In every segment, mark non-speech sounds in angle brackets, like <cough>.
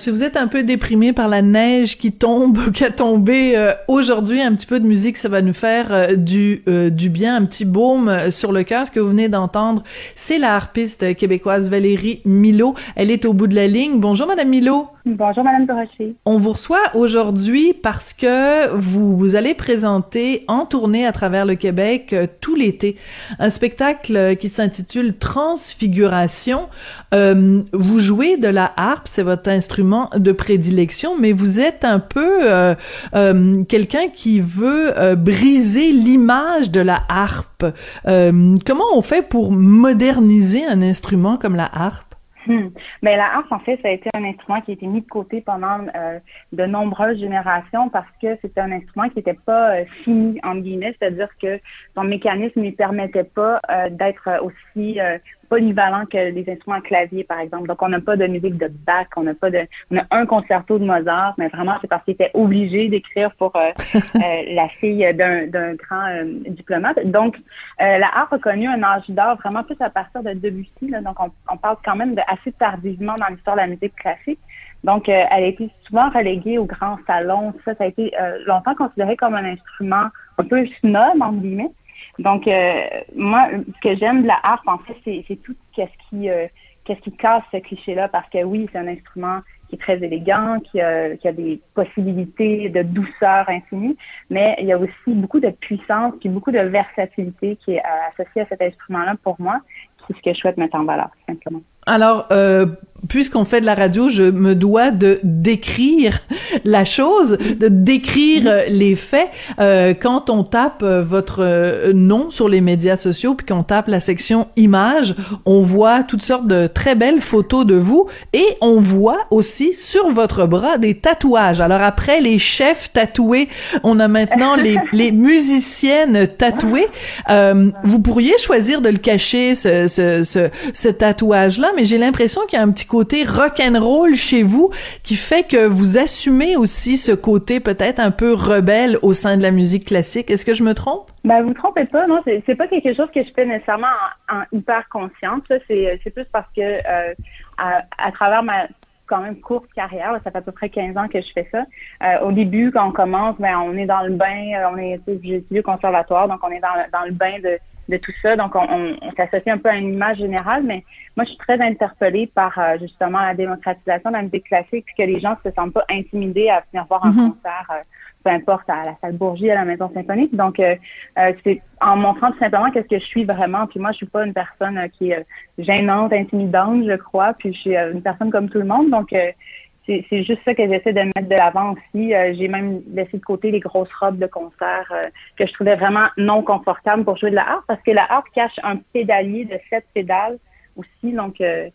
Si vous êtes un peu déprimé par la neige qui tombe, <laughs> qui a tombé euh, aujourd'hui, un petit peu de musique, ça va nous faire euh, du euh, du bien, un petit baume sur le cœur. Ce que vous venez d'entendre, c'est la harpiste québécoise Valérie Milo. Elle est au bout de la ligne. Bonjour, Madame Milo. Bonjour, Madame Brocher. On vous reçoit aujourd'hui parce que vous, allez présenter en tournée à travers le Québec tout l'été un spectacle qui s'intitule Transfiguration. vous jouez de la harpe, c'est votre instrument de prédilection, mais vous êtes un peu euh, euh, quelqu'un qui veut euh, briser l'image de la harpe. comment on fait pour moderniser un instrument comme la harpe? Hmm. Ben, la harpe, en fait, ça a été un instrument qui a été mis de côté pendant de nombreuses générations parce que c'était un instrument qui n'était pas fini, en guillemets, c'est-à-dire que son mécanisme ne permettait pas d'être aussi polyvalent que les instruments clavier, par exemple. Donc, on n'a pas de musique de Bach, on n'a pas de, on a un concerto de Mozart, mais vraiment, c'est parce qu'il était obligé d'écrire pour euh, <laughs> euh, la fille d'un, d'un grand euh, diplomate. Donc, la harpe a connu un âge d'or vraiment plus à partir de Debussy. Là, donc, on, on parle quand même de assez tardivement dans l'histoire de la musique classique. Donc, elle a été souvent reléguée au grand salon. Ça, ça a été longtemps considéré comme un instrument un peu snob, entre guillemets. Donc, euh, moi, ce que j'aime de la harpe, en fait, c'est tout ce qui, euh, qu'est-ce qui casse ce cliché-là, parce que oui, c'est un instrument qui est très élégant, qui a, qui a des possibilités de douceur infinie, mais il y a aussi beaucoup de puissance, puis beaucoup de versatilité qui est associée à cet instrument-là pour moi, qui est ce que je souhaite mettre en valeur, simplement. Alors, euh, puisqu'on fait de la radio, je me dois de décrire <laughs> la chose, de décrire euh, les faits. Euh, quand on tape euh, votre nom sur les médias sociaux, puis qu'on tape la section images, on voit toutes sortes de très belles photos de vous, et on voit aussi sur votre bras des tatouages. Alors après les chefs tatoués, on a maintenant les, <laughs> les musiciennes tatouées. vous pourriez choisir de le cacher, ce, ce, ce, ce tatouage-là, mais j'ai l'impression qu'il y a un petit côté rock'n'roll chez vous qui fait que vous assumez aussi ce côté peut-être un peu rebelle au sein de la musique classique. Est-ce que je me trompe? Ben, vous trompez pas, non, c'est pas quelque chose que je fais nécessairement en, hyper conscience. C'est plus parce que euh, à, travers ma quand même courte carrière, ça fait à peu près 15 ans que je fais ça. Euh, au début, quand on commence, ben on est dans le bain, euh, on est j'ai étudié au conservatoire, donc on est dans, dans le bain de de tout ça. Donc, on, on, s'associe un peu à une image générale, mais moi, je suis très interpellée par euh, justement la démocratisation de la musique classique, puis que les gens ne se sentent pas intimidés à venir voir un mm-hmm. concert, euh, peu importe, à la salle Bourgie, à la Maison symphonique. Donc, euh, c'est en montrant tout simplement qu'est-ce que je suis vraiment. Puis moi, je suis pas une personne qui est gênante, intimidante, je crois. Puis je suis une personne comme tout le monde. Donc, c'est juste ça que j'essaie de mettre de l'avant aussi. Euh, j'ai même laissé de côté les grosses robes de concert euh, que je trouvais vraiment non confortables pour jouer de la harpe parce que la harpe cache un pédalier de sept pédales aussi. Donc, euh,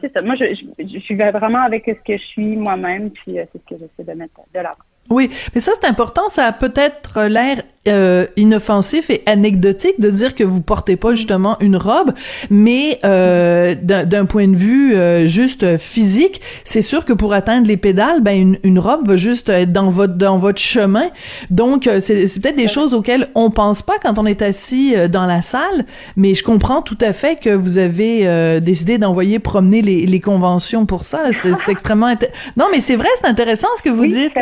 c'est ça. Moi, je, je, suis vraiment avec ce que je suis moi-même, puis c'est ce que j'essaie de mettre de l'avant. Oui, mais ça c'est important, ça a peut-être l'air euh, inoffensif et anecdotique de dire que vous portez pas justement une robe, mais euh, d'un point de vue euh, juste physique, c'est sûr que pour atteindre les pédales, ben une, une, robe va juste être dans votre dans votre chemin. Donc euh, c'est peut-être des choses auxquelles on pense pas quand on est assis euh, dans la salle, mais je comprends tout à fait que vous avez décidé d'envoyer promener les, les conventions pour ça. C'est <laughs> extrêmement non, mais c'est vrai, c'est intéressant ce que vous dites.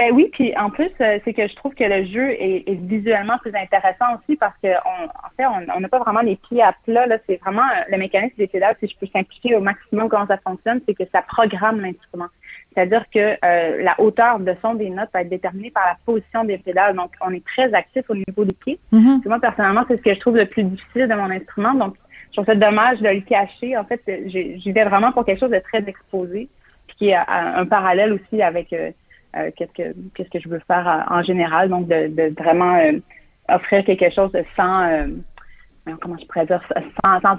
Ben oui, puis en plus c'est que je trouve que le jeu est, est visuellement plus intéressant aussi parce que on, en fait, on n'a pas vraiment les pieds à plat. Là. C'est vraiment euh, le mécanisme des pédales, si je peux simplifier au maximum comment ça fonctionne, c'est que ça programme l'instrument. C'est-à-dire que euh, la hauteur de son des notes va être déterminée par la position des pédales. Donc, on est très actif au niveau des pieds. Mm-hmm. Moi, personnellement, c'est ce que je trouve le plus difficile de mon instrument. Donc, je trouve ça dommage de le cacher. En fait, j'y vais vraiment pour quelque chose de très exposé, puis qui est un parallèle aussi avec euh, euh, qu'est-ce que qu'est-ce que je veux faire en général, donc de, de vraiment euh, offrir quelque chose de sans comment je pourrais dire, sans, sans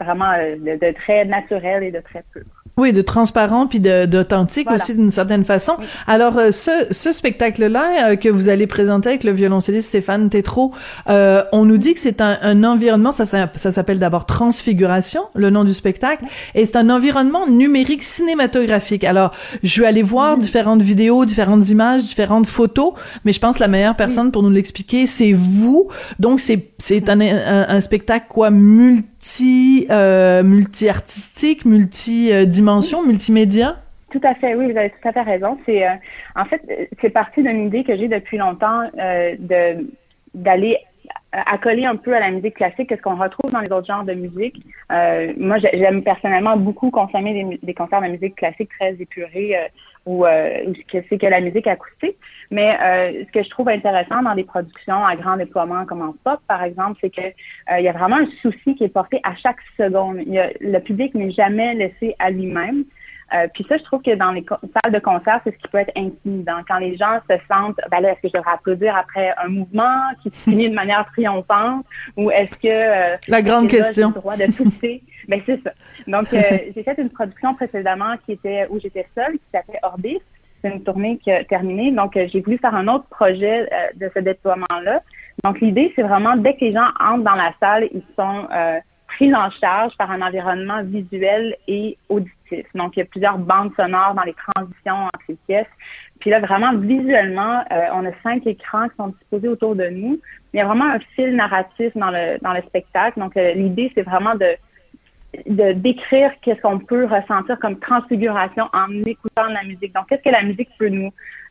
vraiment de, de très naturel et de très pur. Oui, de transparent puis d'authentique aussi d'une certaine façon. Alors euh, ce, ce spectacle-là euh, que vous allez présenter avec le violoncelliste Stéphane Tétrault, euh, on nous dit que c'est un, un, environnement, ça, ça, s'appelle d'abord Transfiguration, le nom du spectacle, et c'est un environnement numérique cinématographique. Alors je vais aller voir différentes vidéos, différentes images, différentes photos, mais je pense que la meilleure personne pour nous l'expliquer, c'est vous. Donc c'est c'est un, un, un, spectacle quoi multi euh, multi artistique, multi dimension, multimédia? Tout à fait, oui, vous avez tout à fait raison. C'est euh, en fait c'est parti d'une idée que j'ai depuis longtemps euh, de d'aller accoler un peu à la musique classique, qu'est-ce qu'on retrouve dans les autres genres de musique. Euh, moi, j'aime personnellement beaucoup consommer des, des, concerts de musique classique très épurés ou, ou que c'est que la musique acoustique. Mais euh, ce que je trouve intéressant dans des productions à grand déploiement comme en pop, par exemple, c'est que euh, il y a vraiment un souci qui est porté à chaque seconde. Il y a, le public n'est jamais laissé à lui-même. Euh, puis ça, je trouve que dans les salles de concert, c'est ce qui peut être intimidant. Quand les gens se sentent, ben là, est-ce que je devrais applaudir après un mouvement qui se finit de manière triomphante, ou est-ce que euh, la grande question, le droit de tousser <laughs> Ben c'est ça. Donc euh, j'ai fait une production précédemment qui était où j'étais seule, qui s'appelait Orbis, c'est une tournée qui a terminé. Donc, euh, j'ai voulu faire un autre projet de ce déploiement-là. Donc, l'idée, c'est vraiment, dès que les gens entrent dans la salle, ils sont pris en charge par un environnement visuel et auditif. Donc, il y a plusieurs bandes sonores dans les transitions entre les pièces. Puis là, vraiment, visuellement, on a cinq écrans qui sont disposés autour de nous. Il y a vraiment un fil narratif dans le, dans le spectacle. Donc, l'idée, c'est vraiment de de décrire qu'est-ce qu'on peut ressentir comme transfiguration en écoutant la musique. Donc, qu'est-ce que la musique peut nous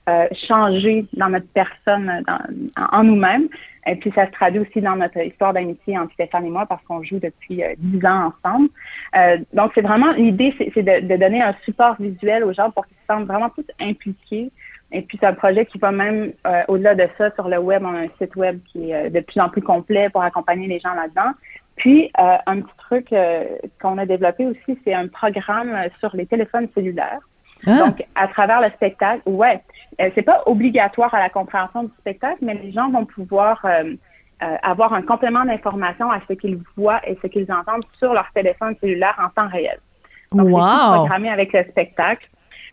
euh, changer dans notre personne, dans, en nous-mêmes. Et puis, ça se traduit aussi dans notre histoire d'amitié entre Stéphane et moi parce qu'on joue depuis euh, dix ans ensemble. Euh, donc, c'est vraiment, l'idée, c'est de, de, donner un support visuel aux gens pour qu'ils se sentent vraiment tous impliqués. Et puis, c'est un projet qui va même euh, au-delà de ça sur le web. On a un site web qui est de plus en plus complet pour accompagner les gens là-dedans. Puis, euh, un petit truc euh, qu'on a développé aussi, c'est un programme sur les téléphones cellulaires. Ah. Donc, à travers le spectacle, ouais, euh, c'est pas obligatoire à la compréhension du spectacle, mais les gens vont pouvoir avoir un complément d'information à ce qu'ils voient et ce qu'ils entendent sur leur téléphone cellulaire en temps réel. Donc, wow. c'est programmé avec le spectacle.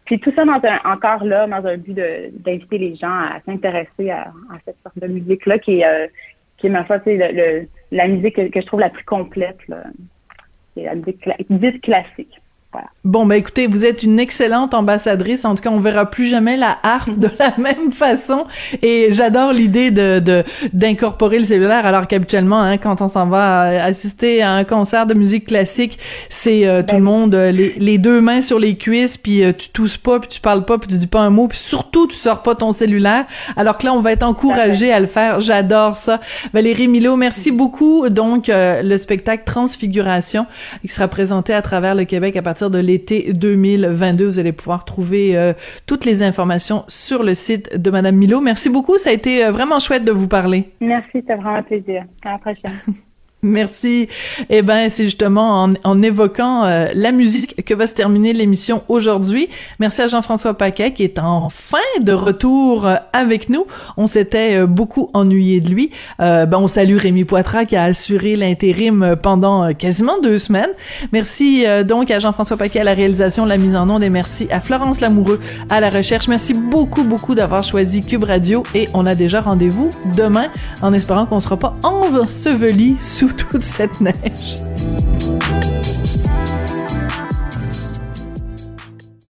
Puis tout ça dans un, encore là, dans un but d'inviter les gens à s'intéresser à, à, cette sorte de musique-là qui est, qui est ma foi, le, le la musique que, je trouve la plus complète. C'est la musique, musique classique. Bon, ben écoutez, vous êtes une excellente ambassadrice. En tout cas, on verra plus jamais la harpe de la <laughs> même façon. Et j'adore l'idée de d'incorporer le cellulaire, alors qu'habituellement, hein, quand on s'en va assister à un concert de musique classique, c'est euh, tout le ben monde euh, les, les, deux mains sur les cuisses, puis euh, tu tousses pas, puis tu parles pas, puis tu dis pas un mot, puis surtout tu sors pas ton cellulaire. Alors que là, on va être encouragé à le faire. J'adore ça. Valérie Milo, merci beaucoup. Donc, le spectacle Transfiguration, qui sera présenté à travers le Québec à partir de l'été 2022. Vous allez pouvoir trouver euh, toutes les informations sur le site de Madame Milo. Merci beaucoup. Ça a été euh, vraiment chouette de vous parler. Merci, c'était vraiment un plaisir. À la prochaine. <laughs> Merci. Eh ben, c'est justement en, en évoquant euh, la musique que va se terminer l'émission aujourd'hui. Merci à Jean-François Paquet qui est enfin de retour euh, avec nous. On s'était euh, beaucoup ennuyé de lui. ben, on salue Rémi Poitras qui a assuré l'intérim pendant quasiment deux semaines. Merci donc à Jean-François Paquet à la réalisation, la mise en onde et merci à Florence Lamoureux à la recherche. Merci beaucoup, beaucoup d'avoir choisi Cube Radio et on a déjà rendez-vous demain en espérant qu'on sera pas enseveli sous toute cette neige.